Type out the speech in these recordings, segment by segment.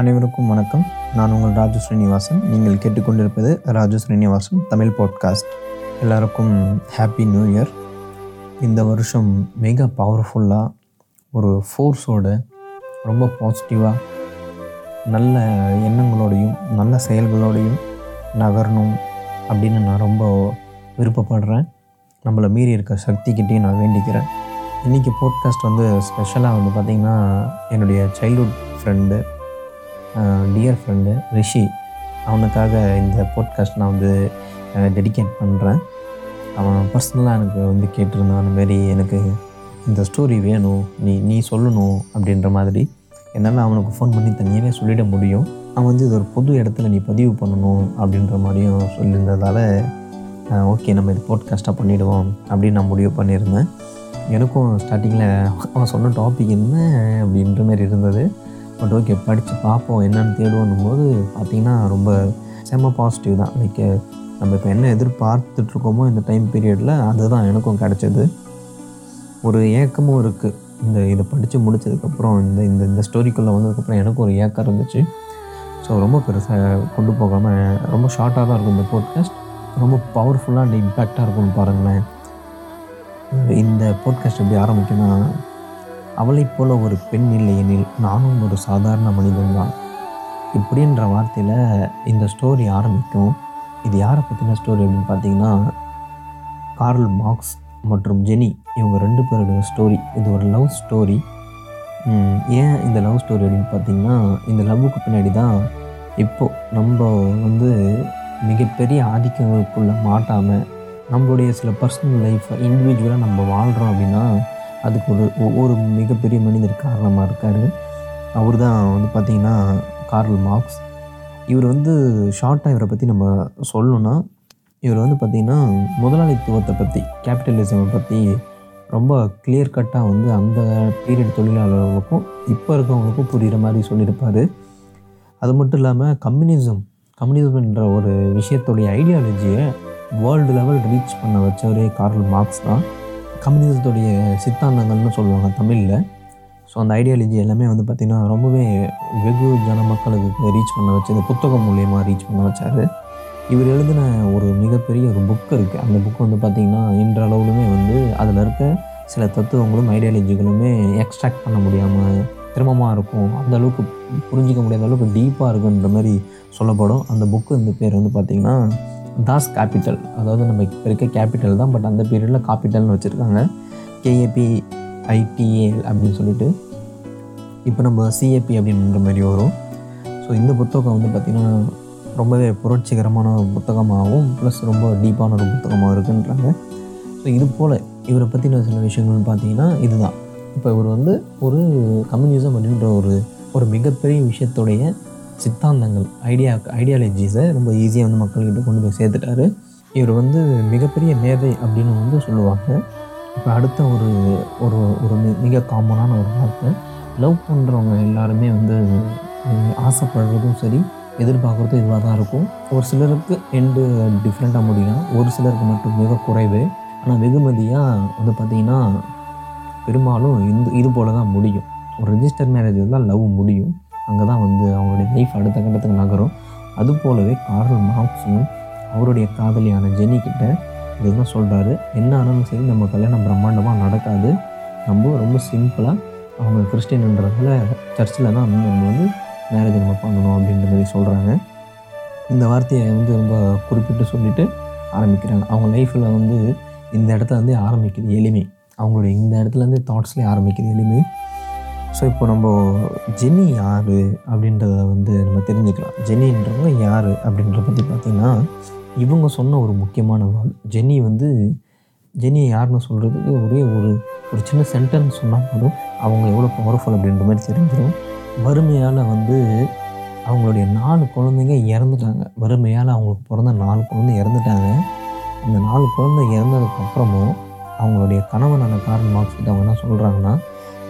அனைவருக்கும் வணக்கம். நான் உங்கள் ராஜு ஸ்ரீனிவாசன். நீங்கள் கேட்டுக்கொண்டிருப்பது ராஜு ஸ்ரீனிவாசன் தமிழ் பாட்காஸ்ட் எல்லாருக்கும் ஹாப்பி நியூ இயர் இந்த வருஷம் மிக பவர்ஃபுல்லாக ஒரு ஃபோர்ஸோட ரொம்ப பாசிட்டிவாக நல்ல எண்ணங்களோடையும் நல்ல செயல்களோடையும் நகரணும் அப்படின்னு நான் ரொம்ப விருப்பப்படுறேன். நம்மளை மீறி இருக்க சக்திக்கிட்டேயும் நான் வேண்டிக்கிறேன். இன்றைக்கி போட்காஸ்ட் வந்து ஸ்பெஷலாக வந்து பார்த்திங்கன்னா என்னுடைய childhood friend dear friend Rishi அவனுக்காக இந்த போட்காஸ்ட் நான் வந்து டெடிகேட் பண்ணுறேன் அவன் பர்சனலாக எனக்கு வந்து கேட்டிருந்தான் அந்த மாரி எனக்கு இந்த ஸ்டோரி வேணும் நீ நீ சொல்லணும் அப்படின்ற மாதிரி. என்னால் அவனுக்கு ஃபோன் பண்ணி தனியாகவே சொல்லிட முடியும். அவன் வந்து இது ஒரு பொது இடத்துல நீ பதிவு பண்ணணும் அப்படின்ற மாதிரியும் சொல்லியிருந்ததால் ஓகே நம்ம இது போட்காஸ்ட்டாக பண்ணிவிடுவோம் அப்படின்னு நான் முடிவு பண்ணியிருந்தேன். எனக்கும் ஸ்டார்டிங்கில் அவன் சொன்ன டாபிக் என்ன அப்படின்ற மாதிரி இருந்தது. பட் ஓகே படித்து பார்ப்போம் என்னென்னு தேடுவோம் போது பார்த்திங்கன்னா ரொம்ப செம்ம பாசிட்டிவ் தான். லைக் நம்ம இப்போ என்ன எதிர்பார்த்துட்ருக்கோமோ இந்த டைம் பீரியடில் அதுதான் எனக்கும் கிடச்சிது. ஒரு ஏக்கமும் இருக்குது இந்த இதை படித்து முடித்ததுக்கப்புறம் இந்த இந்த இந்த ஸ்டோரிக்குள்ளே வந்ததுக்கப்புறம் எனக்கும் ஒரு ஏக்கம் இருந்துச்சு. ஸோ ரொம்ப பெருசாக கொண்டு போகாமல் ரொம்ப ஷார்ட்டாக தான் இருக்கும் இந்த போட்காஸ்ட் ரொம்ப பவர்ஃபுல்லாக அண்ட் இம்பேக்டாக இருக்கும்னு பாருங்களேன். இந்த போட்காஸ்ட் எப்படி ஆரம்பிக்குன்னா அவளைப் போல ஒரு பெண் இல்லை எனில் நானும் ஒரு சாதாரண மனிதன் தான் இப்படின்ற வார்த்தையில் இந்த ஸ்டோரி ஆரம்பிக்கும். இது யாரை பற்றின ஸ்டோரி அப்படின்னு பார்த்தீங்கன்னா கார்ல் மார்க்ஸ் மற்றும் ஜெனி இவங்க ரெண்டு பேருடைய ஸ்டோரி இது ஒரு லவ் ஸ்டோரி ஏன் இந்த லவ் ஸ்டோரி அப்படின்னு பார்த்தீங்கன்னா இந்த லவ்வுக்கு பின்னாடி தான் இப்போது நம்ம வந்து மிகப்பெரிய ஆதிக்கங்களுக்குள்ளே மாட்டாமல் நம்மளுடைய சில பர்சனல் லைஃப்பை இண்டிவிஜுவலாக நம்ம வாழ்கிறோம் அப்படின்னா அதுக்கு ஒரு ஒவ்வொரு மிகப்பெரிய மனிதர் காரணமாக இருக்கார் அவர் தான் வந்து பார்த்திங்கன்னா கார்ல் மார்க்ஸ். இவர் வந்து ஷார்ட்டாக இவரை பற்றி நம்ம சொல்லணுன்னா இவர் வந்து பார்த்திங்கன்னா முதலாளித்துவத்தை பற்றி கேபிட்டலிசமை பற்றி ரொம்ப கிளியர் கட்டாக வந்து அந்த பீரியட் தொழிலாளர்களுக்கும் இப்போ இருக்கவங்களுக்கும் புரிகிற மாதிரி சொல்லியிருப்பார். அது மட்டும் இல்லாமல் கம்யூனிசம் கம்யூனிசம்ன்ற ஒரு விஷயத்துடைய ஐடியாலஜியை வேர்ல்டு லெவல் ரீச் பண்ண வச்சவரே கார்ல் மார்க்ஸ் தான். கம்யூனிசத்துடைய சித்தாந்தங்கள்னு சொல்லுவாங்க தமிழில். ஸோ அந்த ஐடியாலஜி எல்லாமே வந்து பார்த்திங்கன்னா ரொம்பவே வெகு ஜன மக்களுக்கு ரீச் பண்ண வச்சு இந்த புத்தகம் மூலயமா ரீச் பண்ண வச்சார். இவர் எழுதின ஒரு மிகப்பெரிய ஒரு புக் இருக்குது அந்த புக் வந்து பார்த்திங்கன்னா இன்றளவுலுமே வந்து அதில் இருக்க சில தத்துவங்களும் ஐடியாலஜிகளுமே எக்ஸ்ட்ராக்ட் பண்ண முடியாமல் சிரமமாக இருக்கும். அந்த அளவுக்கு புரிஞ்சிக்க முடியாத அளவுக்கு டீப்பாக இருக்குன்ற மாதிரி சொல்லப்படும். அந்த புக்கு இந்த பேர் வந்து பார்த்திங்கன்னா தாஸ் கேபிட்டல் அதாவது நம்ம இப்போ இருக்க கேபிட்டல் தான் பட் அந்த பீரியடில் காப்பிட்டல்னு வச்சுருக்காங்க. கேஏபி ஐடிஏஎல் அப்படின்னு சொல்லிட்டு. இப்போ நம்ம சிஏபி அப்படின்ற மாதிரி வரும். ஸோ இந்த புத்தகம் வந்து பார்த்திங்கன்னா ரொம்பவே புரட்சிகரமான ஒரு புத்தகமாகவும் ப்ளஸ் ரொம்ப டீப்பான ஒரு புத்தகமாக இருக்குன்றாங்க. ஸோ இது போல் இவரை பற்றின சில விஷயங்கள்னு பார்த்தீங்கன்னா இதுதான். இப்போ இவர் வந்து ஒரு கம்யூனிசம் அப்படின்ற ஒரு ஒரு மிகப்பெரிய விஷயத்துடைய சித்தாந்தங்கள் ஐடியா ஐடியாலஜிஸை ரொம்ப ஈஸியாக வந்து மக்கள்கிட்ட கொண்டு போய் சேர்த்துட்டாரு. இவர் வந்து மிகப்பெரிய மேதை அப்படின்னு வந்து சொல்லுவாங்க. இப்போ அடுத்த ஒரு ஒரு ஒரு மிக காமனான ஒரு வார்த்தை லவ் பண்ணுறவங்க எல்லாருமே வந்து ஆசைப்படுறதும் சரி எதிர்பார்க்குறதும் இதுவாக தான் இருக்கும். ஒரு சிலருக்கு எண்டு டிஃப்ரெண்ட்டாக முடியும். ஒரு சிலருக்கு மட்டும் மிக குறைவு. ஆனால் வெகுமதியாக வந்து பார்த்திங்கன்னா பெரும்பாலும் இந்த இது போல் தான் முடியும். ஒரு ரிஜிஸ்டர் மேரேஜ் தான் லவ் முடியும். அங்கே தான் வந்து அவங்களுடைய லைஃப் அடுத்த கட்டத்துக்கு நகரும். அது போலவே கார்ல் மார்க்ஸும் அவருடைய காதலியான ஜெனி கிட்ட இதுதான் சொல்கிறாரு என்ன ஆனாலும் சரி நம்ம கல்யாணம் பிரம்மாண்டமாக நடக்காது. நம்ம ரொம்ப சிம்பிளாக அவங்க கிறிஸ்டின்ன்றதால சர்ச்சில் தான் வந்து நம்ம வந்து மேரேஜ் நம்ம பண்ணணும் அப்படின்ற மாதிரி சொல்கிறாங்க இந்த வார்த்தையை வந்து ரொம்ப குறிப்பிட்டு சொல்லிவிட்டு ஆரம்பிக்கிறாங்க. அவங்க லைஃப்பில் வந்து இந்த இடத்துல வந்து ஆரம்பிக்குது எளிமை. அவங்களுடைய இந்த இடத்துலேருந்து தாட்ஸ்லேயே ஆரம்பிக்குது எளிமை. ஸோ இப்போ நம்ம ஜெனி யார் அப்படின்றத வந்து நம்ம தெரிஞ்சுக்கலாம். ஜெனின்றவங்க யார் அப்படின்றத பற்றி பார்த்திங்கன்னா இவங்க சொன்ன ஒரு முக்கியமான வாழ் ஜெனி வந்து ஜெனியை யாருன்னு சொல்கிறதுக்கு ஒரே ஒரு ஒரு சின்ன சென்டென்ஸ் சொன்னால் போதும் அவங்க எவ்வளோ பவர்ஃபுல் அப்படின்ற மாதிரி தெரிஞ்சிடும் வறுமையால் வந்து அவங்களுடைய நாலு குழந்தைங்க இறந்துட்டாங்க. வறுமையால் அவங்களுக்கு பிறந்த நாலு குழந்தை இறந்துட்டாங்க. அந்த நாலு குழந்தை இறந்ததுக்கப்புறமும் அவங்களுடைய கணவனான காரணமாக அவங்க என்ன சொல்கிறாங்கன்னா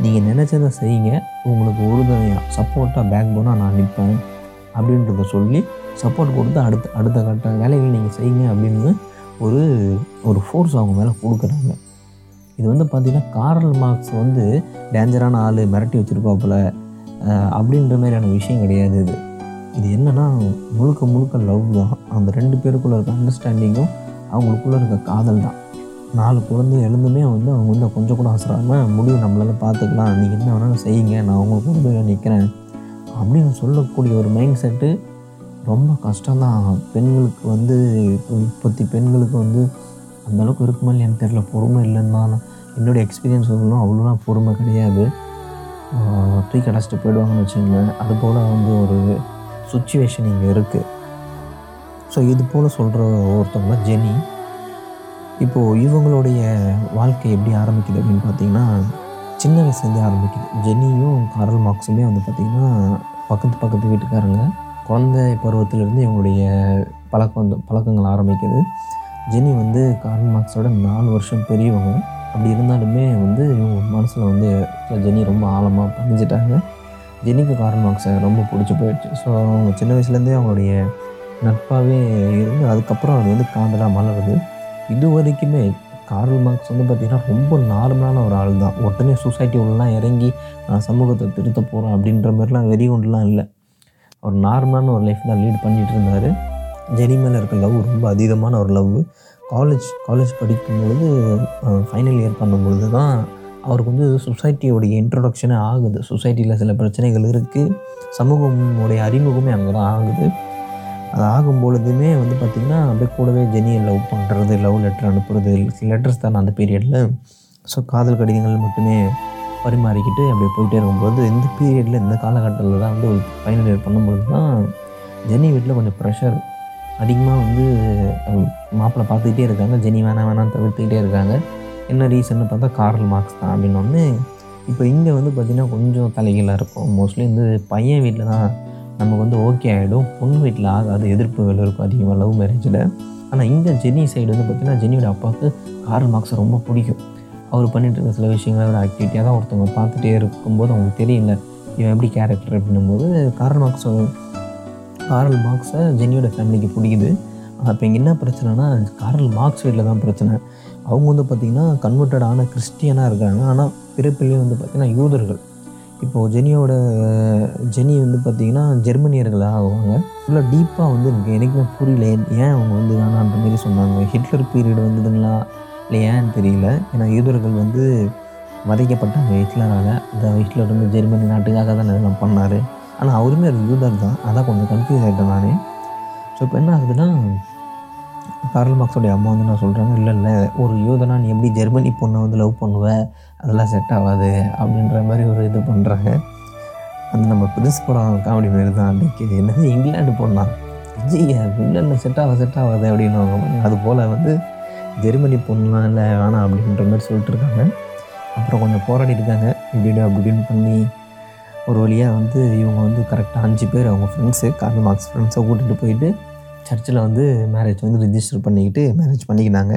நீங்கள் நினச்சதை செய்யுங்க. உங்களுக்கு உறுதுணையாக சப்போர்ட்டாக பேக் போனால் நான் நிற்பேன் அப்படின்றத சொல்லி சப்போர்ட் கொடுத்து அடுத்த அடுத்த கட்ட வேலைகள் நீங்கள் செய்யுங்க அப்படின்னு ஒரு ஒரு ஃபோர்ஸ் அவங்க மேலே கொடுக்குறாங்க. இது வந்து பார்த்திங்கன்னா காரல் மார்க்ஸ் வந்து டேஞ்சரான ஆள் மிரட்டி வச்சுருப்பாப்புல அப்படின்ற மாதிரியான விஷயம் கிடையாது இது. இது என்னென்னா முழுக்க முழுக்க லவ் தான். அந்த ரெண்டு பேருக்குள்ளே இருக்க அண்டர்ஸ்டாண்டிங்கும் அவங்களுக்குள்ளே இருக்க காதல் தான். நாலு குழந்தை எழுந்துமே வந்து அவங்க வந்து கொஞ்சம் கூட அவசராமல் முடிவு நம்மளால் பார்த்துக்கலாம் நீங்கள் என்ன வேணாலும் செய்யுங்க. நான் உங்களுக்கு உதவியாக நிற்கிறேன் அப்படின்னு சொல்லக்கூடிய ஒரு மைண்ட் செட்டு ரொம்ப கஷ்டம்தான். பெண்களுக்கு வந்து இப்போ இப்போத்தி பெண்களுக்கு வந்து அந்தளவுக்கு இருக்குமா இல்லையான்னு தெரில பொறுமை இல்லைன்னு தான் என்னுடைய எக்ஸ்பீரியன்ஸ் சொல்லணும் அவ்வளோலாம் பொறுமை கிடையாது. தூக்கி அடைச்சிட்டு போயிடுவாங்கன்னு வச்சுங்களேன் அது போல் வந்து ஒரு சுச்சுவேஷன் இங்கே இருக்குது ஸோ இது போல் சொல்கிற ஒருத்தவங்க ஜெனி. இப்போது இவங்களுடைய வாழ்க்கை எப்படி ஆரம்பிக்குது அப்படின்னு பார்த்தீங்கன்னா சின்ன வயசுலேருந்தே ஆரம்பிக்குது. ஜெனியும் காரல் மார்க்ஸுமே வந்து பார்த்திங்கன்னா பக்கத்து பக்கத்து வீட்டுக்காரங்க. குழந்தை பருவத்திலேருந்து இவங்களுடைய பழக்கம் வந்து பழக்கங்கள் ஆரம்பிக்குது. ஜெனி வந்து காரல் மார்க்ஸோட நாலு வருஷம் பெரியவங்க. அப்படி இருந்தாலுமே வந்து இவங்க மனசில் வந்து ஜெனி ரொம்ப ஆழமாக பதிஞ்சிட்டாங்க. ஜெனிக்கு காரல் மார்க்ஸை ரொம்ப பிடிச்சி போயிடுச்சு. ஸோ அவங்க சின்ன வயசுலேருந்தே அவங்களுடைய நட்பாகவே இருந்து அதுக்கப்புறம் அது வந்து காதலாக மலருது. இது வரைக்குமே கார்ல் மார்க்ஸ் வந்து பார்த்திங்கன்னா ரொம்ப நார்மலான ஒரு ஆள் தான். உடனே சொசைட்டி உள்ளலாம் இறங்கி நான் சமூகத்தை திருத்த போகிறேன் அப்படின்ற மாதிரிலாம் வெறி கொண்டுலாம் இல்லை. அவர் நார்மலான ஒரு லைஃப் தான் லீட் பண்ணிகிட்டு இருந்தார். ஜெனி மேலே இருக்க லவ் ரொம்ப அதீதமான ஒரு லவ் காலேஜ் காலேஜ் படிக்கும் பொழுது ஃபைனல் இயர் பண்ணும்பொழுது தான் அவருக்கு வந்து சொசைட்டியோடைய இன்ட்ரொடக்ஷனே ஆகுது. சொசைட்டியில் சில பிரச்சனைகள் இருக்குது சமூகமுடைய அறிமுகமே அங்கே தான் ஆகுது. அது ஆகும் பொழுதுமே வந்து பார்த்திங்கன்னா அப்படியே கூடவே ஜெனியை லவ் பண்ணுறது லவ் லெட்டர் அனுப்புறது லெட்டர்ஸ் தானே அந்த பீரியடில் ஸோ காதல் கடிதங்கள் மட்டுமே பரிமாறிக்கிட்டு அப்படியே போயிட்டே இருக்கும்போது இந்த பீரியடில் இந்த காலகட்டத்தில் தான் வந்து ஃபைனல் இயர் பண்ணும்போது தான் ஜெனி வீட்டில் கொஞ்சம் ப்ரெஷர் அதிகமாக வந்து மாப்பிள்ளை பார்த்துக்கிட்டே இருக்காங்க. ஜெனி வேணாம் வேணாம் தவிர்த்துக்கிட்டே இருக்காங்க. என்ன ரீசன்னு பார்த்தா கார்ல் மார்க்ஸ் தான் அப்படின்னு இப்போ இங்கே வந்து பார்த்திங்கன்னா கொஞ்சம் தலைகளாக இருக்கும். மோஸ்ட்லி வந்து பையன் வீட்டில் தான் நமக்கு வந்து ஓகே ஆகிடும் பொண்ணு வீட்டில் ஆகாது எதிர்ப்புகள் இருக்கும் அதிகமாக லவ் மேரேஜில் ஆனால் இந்த ஜெனி சைடு வந்து பார்த்திங்கன்னா ஜெனியோட அப்பாவுக்கு கார்ல் மார்க்ஸை ரொம்ப பிடிக்கும். அவர் பண்ணிட்டு இருக்க சில விஷயங்கள் ஒரு ஆக்டிவிட்டியாக தான் ஒருத்தவங்க பார்த்துட்டே இருக்கும்போது அவங்களுக்கு தெரியல. இவன் எப்படி கேரக்டர் அப்படின்னும்போது கார்ல் மார்க்ஸ் காரல் மார்க்ஸை ஜெனியோட ஃபேமிலிக்கு பிடிக்குது. ஆனால் இப்போ இங்கே என்ன பிரச்சனைனா காரல் மார்க்ஸ் வீட்டில் தான் பிரச்சனை. அவங்க வந்து பார்த்திங்கன்னா கன்வெர்ட்டட் ஆன கிறிஸ்டியனாக இருக்காங்க. ஆனால் பிறப்பிலேயே வந்து பார்த்திங்கன்னா யூதர்கள். இப்போது ஜெனியோட ஜெனி வந்து பார்த்திங்கன்னா ஜெர்மனியர்களாக ஆகுவாங்க ஃபுல்லாக டீப்பாக வந்து எனக்கு எனக்குமே புரியல ஏன் அவங்க வந்து வேணான்ற மாரி சொன்னாங்க. ஹிட்லர் பீரியட் வந்ததுங்களா இல்லை ஏன்னு தெரியல. ஏன்னா யூதர்கள் வந்து வதைக்கப்பட்டாங்க ஹிட்லரால். அந்த ஹிட்லர் வந்து ஜெர்மனி நாட்டுக்காக தான் இதெல்லாம் பண்ணார். ஆனால் அவருமே ஒரு யூதர் தான். அதான் கொஞ்சம் கன்ஃபியூஸ் ஆகிட்டேன் நான். ஸோ இப்போ என்ன ஆகுதுன்னா கார்ல் மார்க்ஸோடைய அம்மா வந்து நான் சொல்கிறாங்க இல்லை இல்லை ஒரு யூதனா நீ எப்படி ஜெர்மனி பொண்ணை வந்து லவ் பண்ணுவ? அதெல்லாம் செட் ஆகாது. அப்படின்ற மாதிரி ஒரு இது பண்ணுறாங்க அந்த நம்ம பிரின்ஸ் படம் காமெடி மாரி தான் அன்றைக்கி என்னது இங்கிலாண்டு பொண்ணா? விஜய் இல்லை இல்லை செட் ஆகாது செட் ஆகாது அப்படின்னு அது போல் வந்து ஜெர்மனி பொண்ணுலாம் இல்லை வேணாம் அப்படின்ற மாதிரி சொல்லிட்டு இருக்காங்க. அப்புறம் கொஞ்சம் போராடி இருக்காங்க. இப்படி அப்படின்னு பண்ணி ஒரு வழியாக வந்து இவங்க வந்து கரெக்டாக அஞ்சு பேர் அவங்க ஃப்ரெண்ட்ஸு கார்ல் மார்க்ஸ் ஃப்ரெண்ட்ஸை கூட்டிகிட்டு போயிட்டு சர்ச்சில் வந்து மேரேஜ் வந்து ரிஜிஸ்டர் பண்ணிக்கிட்டு மேரேஜ் பண்ணிக்கினாங்க.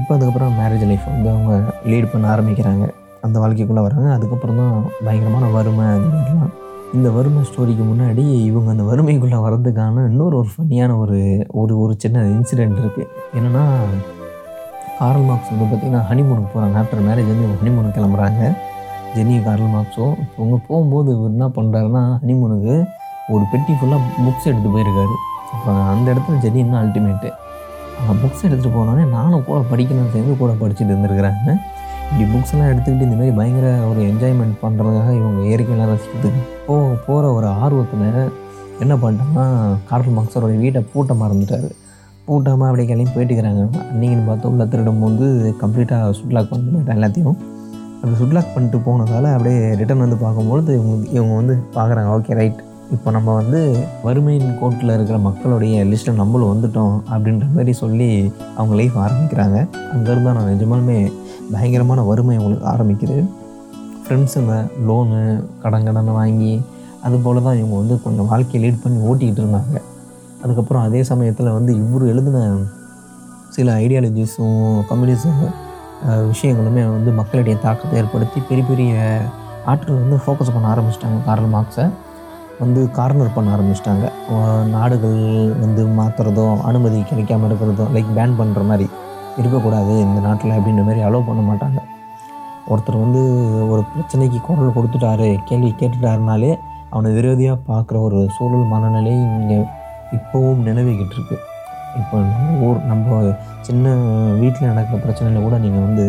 இப்போ அதுக்கப்புறம் மேரேஜ் லைஃப் வந்து அவங்க லீட் பண்ண ஆரம்பிக்கிறாங்க. அந்த வாழ்க்கைக்குள்ளே வராங்க. அதுக்கப்புறம் தான் பயங்கரமான வறுமை அது மாதிரிலாம் இந்த வறுமை ஸ்டோரிக்கு முன்னாடி இவங்க அந்த வறுமைக்குள்ளே வர்றதுக்கான இன்னொரு ஒரு ஃபன்னியான ஒரு ஒரு ஒரு சின்ன இன்சிடெண்ட் இருக்குது என்னென்னா கார்ல் மார்க்ஸ் வந்து பார்த்திங்கன்னா ஹனிமூனுக்கு போகிறாங்க ஆஃப்டர் மேரேஜ் வந்து இவங்க ஹனிமூனுக்கு கிளம்புறாங்க. ஜெனி கார்ல் மார்க்ஸும் இப்போ இவங்க போகும்போது இவர் என்ன பண்ணுறாருன்னா ஹனிமூனுக்கு ஒரு பெட்டி ஃபுல்லாக புக்ஸ் எடுத்து போயிருக்காரு. அப்போ அந்த இடத்துல ஜெனி இன்னும் அல்டிமேட்டு அந்த புக்ஸ் எடுத்துகிட்டு போனோடனே நானும் கூட படிக்கணும்னு சேர்ந்து கூட படிச்சுட்டு இருந்திருக்கிறாங்க இப்படி புக்ஸ்லாம் எடுத்துக்கிட்டு இந்த மாதிரி பயங்கர ஒரு என்ஜாய்மெண்ட் பண்ணுறதுக்காக இவங்க இயற்கையெல்லாம் ரசிக்கிறதுக்கு போ போகிற ஒரு ஆர்வத்தில் என்ன பண்ணிட்டாங்கன்னா கார்ல் மார்க்ஸரோட வீட்டை பூட்ட மறந்துட்டார். பூட்டாமல் அப்படியே கிளம்பி போயிட்டு இருக்கிறாங்க அன்றைக்கின்னு பார்த்து உள்ள திருடும் போது கம்ப்ளீட்டாக சுட்லாக் பண்ணிட்டேன் எல்லாத்தையும். அப்படி சுட்லாக் பண்ணிட்டு போனதால் அப்படியே ரிட்டர்ன் வந்து பார்க்கும்பொழுது இவங்க இவங்க வந்து பார்க்குறாங்க ஓகே ரைட் இப்போ நம்ம வந்து வறுமையின் கோட்டில் இருக்கிற மக்களுடைய லிஸ்ட்டில் நம்மளும் வந்துட்டோம் அப்படின்ற மாதிரி சொல்லி அவங்க லைஃப் ஆரம்பிக்கிறாங்க. அங்கேருந்து நான் நிஜமாலுமே பயங்கரமான வறுமை அவங்களுக்கு ஆரம்பிக்குது ஃப்ரெண்ட்ஸுங்க லோனு கடன் கடன் வாங்கி அது போல் தான் இவங்க வந்து கொஞ்சம் வாழ்க்கையை லீட் பண்ணி ஓட்டிக்கிட்டு இருந்தாங்க. அதுக்கப்புறம் அதே சமயத்தில் வந்து இவர் எழுதின சில ஐடியாலஜிஸும் கம்யூனிசம் விஷயங்களுமே வந்து மக்களிடையே தாக்கத்தை ஏற்படுத்தி பெரிய பெரிய ஆட்கள் வந்து ஃபோக்கஸ் பண்ண ஆரம்பிச்சிட்டாங்க கார்ல் மார்க்ஸை. வந்து கார்னர் பண்ண ஆரம்பிச்சிட்டாங்க. நாடுகள் வந்து மாற்றுறதோ அனுமதி கிடைக்காம இருக்கிறதோ லைக் பேன் பண்ணுற மாதிரி இருக்கக்கூடாது இந்த நாட்டில் அப்படின்ற மாதிரி அலோவ் பண்ண மாட்டாங்க. ஒருத்தர் வந்து ஒரு பிரச்சனைக்கு குரல் கொடுத்துட்டாரு கேள்வி கேட்டுட்டாருனாலே அவனை விரோதியாக பார்க்குற ஒரு சூழல் மனநிலை இங்கே இப்போவும் நிலவிக்கிட்டு இருக்கு. இப்போ நம்ம ஊர் நம்ம சின்ன வீட்டில் நடக்கிற பிரச்சனையில் கூட நீங்கள் வந்து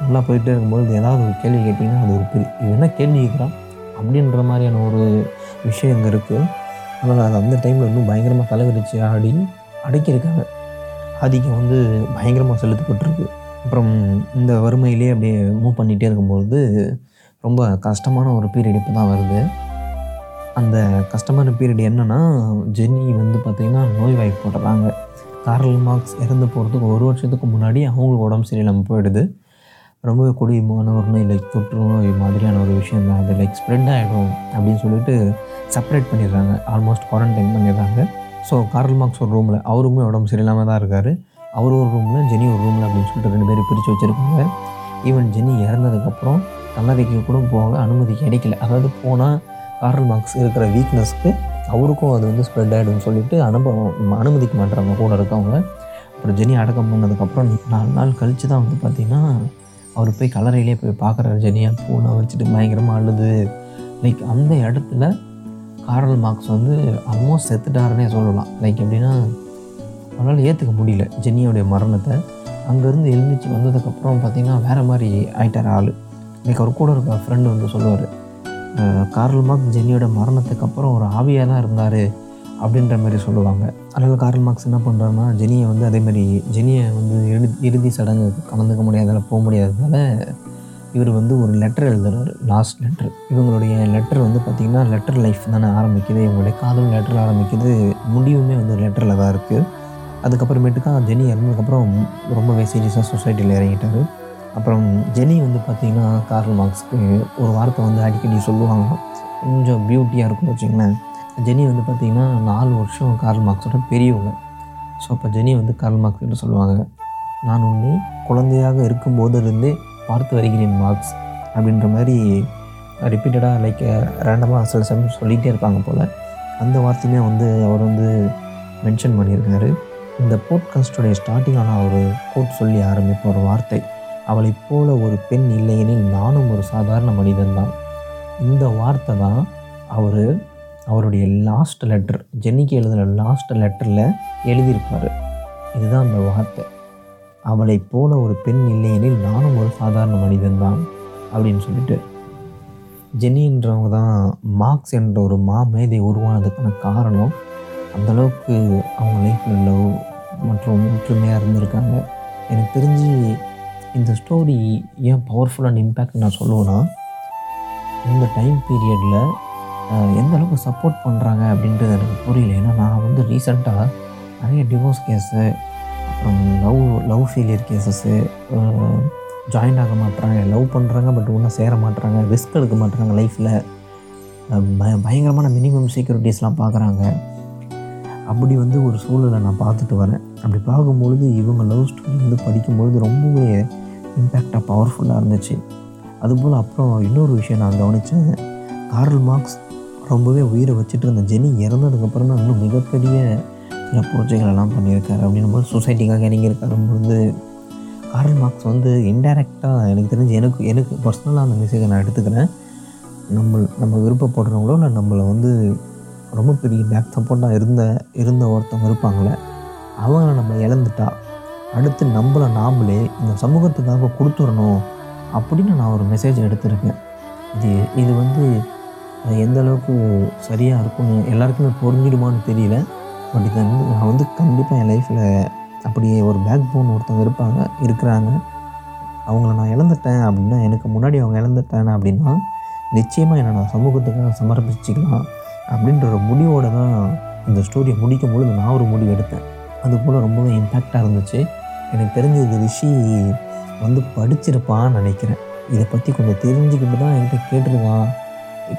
நல்லா போயிட்டே இருக்கும்போது ஏதாவது ஒரு கேள்வி கேட்டிங்கன்னா அது ஒரு பெரிய என்ன கேள்வி கேட்குறான்? அப்படின்ற மாதிரியான ஒரு விஷயம் இங்கே இருக்குது அதனால் அது அந்த டைமில் இன்னும் பயங்கரமாக தலைவிரிச்சு ஆடி அடக்கியிருக்காங்க. ஆதிக்கம் வந்து பயங்கரமாக செலுத்தப்பட்டிருக்கு. அப்புறம் இந்த வறுமையிலே அப்படியே மூவ் பண்ணிகிட்டே இருக்கும்போது ரொம்ப கஷ்டமான ஒரு பீரியட் இப்போ தான் வருது. அந்த கஷ்டமான பீரியட் என்னென்னா ஜெனி வந்து பார்த்திங்கன்னா நோய்வாய்ப்படுறாங்க கார்ல் மார்க்ஸ் இறந்து போகிறதுக்கு ஒரு வருஷத்துக்கு முன்னாடி அவங்களுக்கு உடம்பு சரியில்லாமல் போயிடுது. ரொம்பவே கொடியமான ஒரு நோய் லைக் தொற்று மாதிரியான ஒரு விஷயம் தான். அது லைக் ஸ்ப்ரெட் ஆகிடும் அப்படின்னு சொல்லிட்டு செப்பரேட் பண்ணிடுறாங்க. ஆல்மோஸ்ட் குவாரண்டைன் பண்ணிடுறாங்க. ஸோ கார்ல் மார்க்ஸ் ஒரு ரூமில் அவருமே உடம்பு சரியில்லாமல் தான் இருக்கார். அவர் ஒரு ரூமில் ஜெனி ஒரு ரூமில் அப்படின்னு சொல்லிட்டு ரெண்டு பேரும் பிரித்து வச்சுருக்காங்க. ஈவன் ஜெனி இறந்ததுக்கப்புறம் கல்லறைக்கு கூட போக அனுமதி கிடைக்கல. அதாவது போனால் கார்ல் மார்க்ஸ் இருக்கிற வீக்னஸ்க்கு அவருக்கும் அது வந்து ஸ்ப்ரெட் ஆகிடும்னு சொல்லிட்டு அனுபவம் அனுமதிக்க மாட்டுறாங்க கூட இருக்கவங்க. அப்புறம் ஜெனி அடக்கம் பண்ணதுக்கப்புறம் நாலு நாள் கழித்து தான் வந்து பார்த்திங்கன்னா அவர் போய் கலரையிலே போய் பார்க்குறாரு ஜெனியை பூனை வச்சுட்டு பயங்கரமாக அழுது. லைக் அந்த இடத்துல காரல் மார்க்ஸ் வந்து ஆல்மோஸ்ட் செத்துட்டாருன்னே சொல்லலாம். லைக் எப்படின்னா அவனால் ஏற்றுக்க முடியல ஜென்னியோடைய மரணத்தை. அங்கேருந்து எழுந்திரிச்சு வந்ததுக்கப்புறம் பார்த்திங்கன்னா வேறு மாதிரி ஆயிட்டார் ஆள். லைக் அவர் கூட இருக்க ஃப்ரெண்டு வந்து சொல்லுவார் கார்ல் மார்க் ஜென்னியோட மரணத்துக்கு அப்புறம் ஒரு ஆவியாக தான் இருந்தார். அப்படின்ற மாதிரி சொல்லுவாங்க. அதனால் கார்ல் மார்க்ஸ் என்ன பண்ணுறாருன்னா ஜெனியை வந்து அதேமாதிரி ஜெனியை வந்து இறுதி இறுதி சடங்கு கலந்துக்க முடியாதால போக முடியாததால் இவர் வந்து ஒரு லெட்டர் எழுதுறாரு லாஸ்ட் லெட்டர் இவங்களுடைய லெட்டர் வந்து பார்த்திங்கன்னா லெட்டர் லைஃப் தானே ஆரம்பிக்குது. இவங்களுடைய காதல் லெட்டர் ஆரம்பிக்குது. முடிவுமே வந்து லெட்டரில் தான் இருக்குது அதுக்கப்புறமேட்டுக்கா ஜெனி இறந்ததுக்கப்புறம் ரொம்பவே சீரியஸாக சொசைட்டியில் இறங்கிட்டார். அப்புறம் ஜெனி வந்து பார்த்திங்கன்னா கார்ல் மார்க்ஸ்க்கு ஒரு வார்த்தை வந்து அடிக்கடி சொல்லுவாங்க. கொஞ்சம் பியூட்டியாக இருக்கும் வச்சிங்களேன் ஜெனி வந்து பார்த்திங்கன்னா நாலு வருஷம் கார்ல் மார்க்ஸோட பெரியவங்க. ஸோ அப்போ ஜெனி வந்து கார்ல் மார்க்ஸ் கிட்ட சொல்லுவாங்க. நான் உன்னை குழந்தையாக இருக்கும்போதிலிருந்தே பார்த்து வருகிறேன் மார்க்ஸ் அப்படின்ற மாதிரி ரிப்பீட்டடாக லைக் ரேண்டமாக சில சமயம் சொல்லிகிட்டே இருப்பாங்க போல். அந்த வார்த்தையுமே வந்து அவர் வந்து மென்ஷன் பண்ணியிருக்காரு. இந்த போட்காஸ்டோடைய ஸ்டார்டிங்கான நான் ஒரு கோட் சொல்லி ஆரம்பிப்ப ஒரு வார்த்தை. அவளைப் போல ஒரு பெண் இல்லையெனில் நானும் ஒரு சாதாரண மனிதன் தான். இந்த வார்த்தை தான் அவர் அவருடைய லாஸ்ட் லெட்டர் ஜென்னிக்கு எழுதின லாஸ்ட் லெட்டரில் எழுதியிருப்பார். இதுதான் அந்த வார்த்தை. அவளை போல ஒரு பெண் இல்லையெனில் நானும் ஒரு சாதாரண மனிதன் தான் அப்படின்னு சொல்லிட்டு ஜென்னின்றவங்க தான் மார்க்ஸ் என்ற ஒரு மாமேதை உருவானதுக்கான காரணம் அந்தளவுக்கு அவங்க லைஃப்பில் லவ் மற்றும் ஒற்றுமையாக இருந்திருக்காங்க. எனக்கு தெரிஞ்சு இந்த ஸ்டோரி ஏன் பவர்ஃபுல் அண்ட் இம்பேக்ட் நான் சொல்லுவேன்னா இந்த டைம் பீரியடில் எந்த அளவுக்கு சப்போர்ட் பண்ணுறாங்க அப்படின்றது எனக்கு புரியல. ஏன்னா நான் வந்து ரீசெண்டாக நிறைய டிவோர்ஸ் கேஸு அப்புறம் love love failure cases join ஆக மாட்டுறாங்க லவ் பண்ணுறாங்க பட் ஒன்றும் சேர மாட்டுறாங்க ரிஸ்க் எடுக்க மாட்டுறாங்க லைஃப்பில் பய பயங்கரமான மினிமம் செக்யூரிட்டிஸ்லாம் பார்க்குறாங்க அப்படி வந்து ஒரு சூழலை நான் பார்த்துட்டு வரேன். அப்படி பார்க்கும்பொழுது இவங்க லவ் ஸ்டோரி வந்து படிக்கும்பொழுது ரொம்பவே இம்பேக்டாக பவர்ஃபுல்லாக இருந்துச்சு. அதுபோல் அப்புறம் இன்னொரு விஷயம் நான் கவனித்தேன் கார்ல் மார்க்ஸ் ரொம்பவே உயிரை வச்சுட்டு இருந்த ஜெனி இறந்ததுக்கப்புறம் தான் இன்னும் மிகப்பெரிய சில ப்ரோஜெக்ட்களெல்லாம் பண்ணியிருக்காரு. அப்படின்னும் போது சொசைட்டிக்காக இறங்கியிருக்காரும்போது கார்ல் மார்க்ஸ் வந்து இன்டைரக்டாக எனக்கு தெரிஞ்சு எனக்கு எனக்கு பர்சனலாக அந்த மெசேஜை நான் எடுத்துக்கிறேன். நம்ம நம்ம விருப்பப்படுறவங்களோ இல்லை நம்மளை வந்து ரொம்ப பெரிய பேக் சப்போர்ட்டாக இருந்த இருந்த ஒருத்தவங்க இருப்பாங்களே அவங்கள நம்ம இழந்துட்டா அடுத்து நம்மளை நாமளே இந்த சமூகத்துக்காக கொடுத்துடணும் அப்படின்னு நான் ஒரு மெசேஜ் எடுத்திருக்கேன். இது இது வந்து எந்த அளவுக்கு சரியாக இருக்கும்னு எல்லாருக்குமே புரிஞ்சிடுமான்னு தெரியல. பட் இதை வந்து நான் வந்து கண்டிப்பாக என் லைஃப்பில் அப்படியே ஒரு பேக் போன் ஒருத்தவங்க இருப்பாங்க இருக்கிறாங்க. அவங்கள நான் இழந்துட்டேன் அப்படின்னா எனக்கு முன்னாடி அவங்க இழந்துட்டேன் அப்படின்னா நிச்சயமாக என்னை நான் சமூகத்துக்காக சமர்ப்பிச்சிக்கலாம் அப்படின்ற ஒரு முடிவோடு தான் இந்த ஸ்டோரியை முடிக்கும் பொழுது நான் ஒரு முடிவு எடுத்தேன். அது போல் ரொம்பவே இம்பேக்டாக இருந்துச்சு. எனக்கு தெரிஞ்ச இது ரிஷி வந்து படிச்சிருப்பான்னு நினைக்கிறேன். இதை பற்றி கொஞ்சம் தெரிஞ்சுக்கிட்டு தான் என்கிட்ட கேட்டிருக்கான்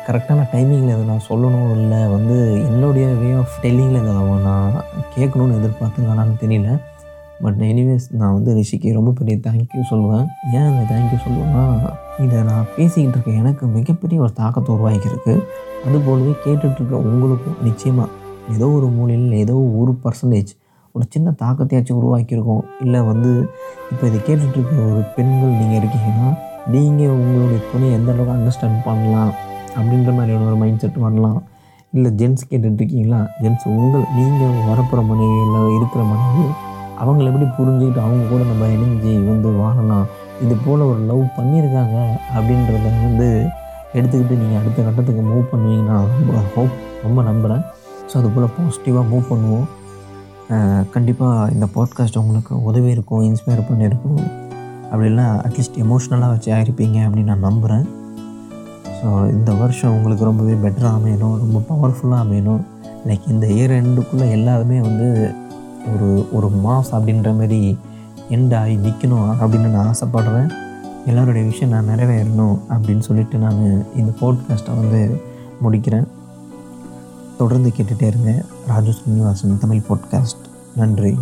கரெக்டான டைமிங்கில் இதை நான் சொல்லணும் இல்லை. வந்து என்னுடைய வே ஆஃப் டெல்லிங்கில் இதை அவன் நான் கேட்கணுன்னு எதிர்பார்த்துருக்கானான்னு தெரியல. பட் எனிவேஸ் நான் வந்து ரிஷிக்கு ரொம்ப பெரிய தேங்க்யூ சொல்லுவேன். ஏன் அந்த தேங்க்யூ சொல்லுவேன்னா இதை நான் பேசிக்கிட்டு இருக்க எனக்கு மிகப்பெரிய ஒரு தாக்கத்தை உருவாக்கியிருக்கு. அதுபோலவே கேட்டுட்ருக்க உங்களுக்கும் நிச்சயமாக ஏதோ ஒரு மூலையில் ஏதோ ஒரு பர்சன்டேஜ் ஒரு சின்ன தாக்கத்தையாச்சும் உருவாக்கியிருக்கோம். இல்லை வந்து இப்போ இதை கேட்டுட்ருக்க ஒரு பெண்கள் நீங்கள் இருக்கீங்கன்னா நீங்கள் உங்களுடைய துணையை எந்த அளவுக்கு அண்டர்ஸ்டாண்ட் பண்ணலாம்? அப்படின்ற மாதிரியான ஒரு மைண்ட் செட் வரலாம். இல்லை ஜென்ஸ் கேட்டுட்ருக்கீங்களா? ஜென்ஸ் உங்கள் நீங்கள் வரப்போகிற மனைவியில் இருக்கிற மனைவி அவங்கள எப்படி புரிஞ்சுக்கிட்டு அவங்க கூட நம்ம இணைஞ்சு வந்து வாழலாம்? இது போல் ஒரு லவ் பண்ணியிருக்காங்க அப்படின்றத வந்து எடுத்துக்கிட்டு நீங்கள் அடுத்த கட்டத்துக்கு மூவ் பண்ணுவீங்கன்னா நான் ரொம்ப ஹோப் ரொம்ப நம்புகிறேன் ஸோ அது போல் பாசிட்டிவாக மூவ் பண்ணுவோம். கண்டிப்பாக இந்த பாட்காஸ்ட் உங்களுக்கு உதவி இருக்கும் இன்ஸ்பயர் பண்ணியிருக்கும். அப்படிலாம் அட்லீஸ்ட் எமோஷ்னலாக வச்சு ஆகிருப்பீங்க அப்படின்னு நான் நம்புகிறேன் ஸோ இந்த வருஷம் உங்களுக்கு ரொம்பவே பெட்டராக அமையணும் ரொம்ப பவர்ஃபுல்லாக அமையணும். லைக் இந்த இயர் எண்டுக்குள்ளே எல்லாருமே வந்து ஒரு ஒரு மாஸ் அப்படின்ற மாதிரி எண்ட் ஆகி நிற்கணும் அப்படின்னு நான் ஆசைப்படுறேன். எல்லோருடைய விஷயம் நான் நிறைவேறணும் அப்படின்னு சொல்லிட்டு நான் இந்த போட்காஸ்ட்டை வந்து முடிக்கிறேன். தொடர்ந்து கேட்டுகிட்டே இருங்க. ராஜு ஸ்ரீனிவாசன் தமிழ் பாட்காஸ்ட் நன்றி.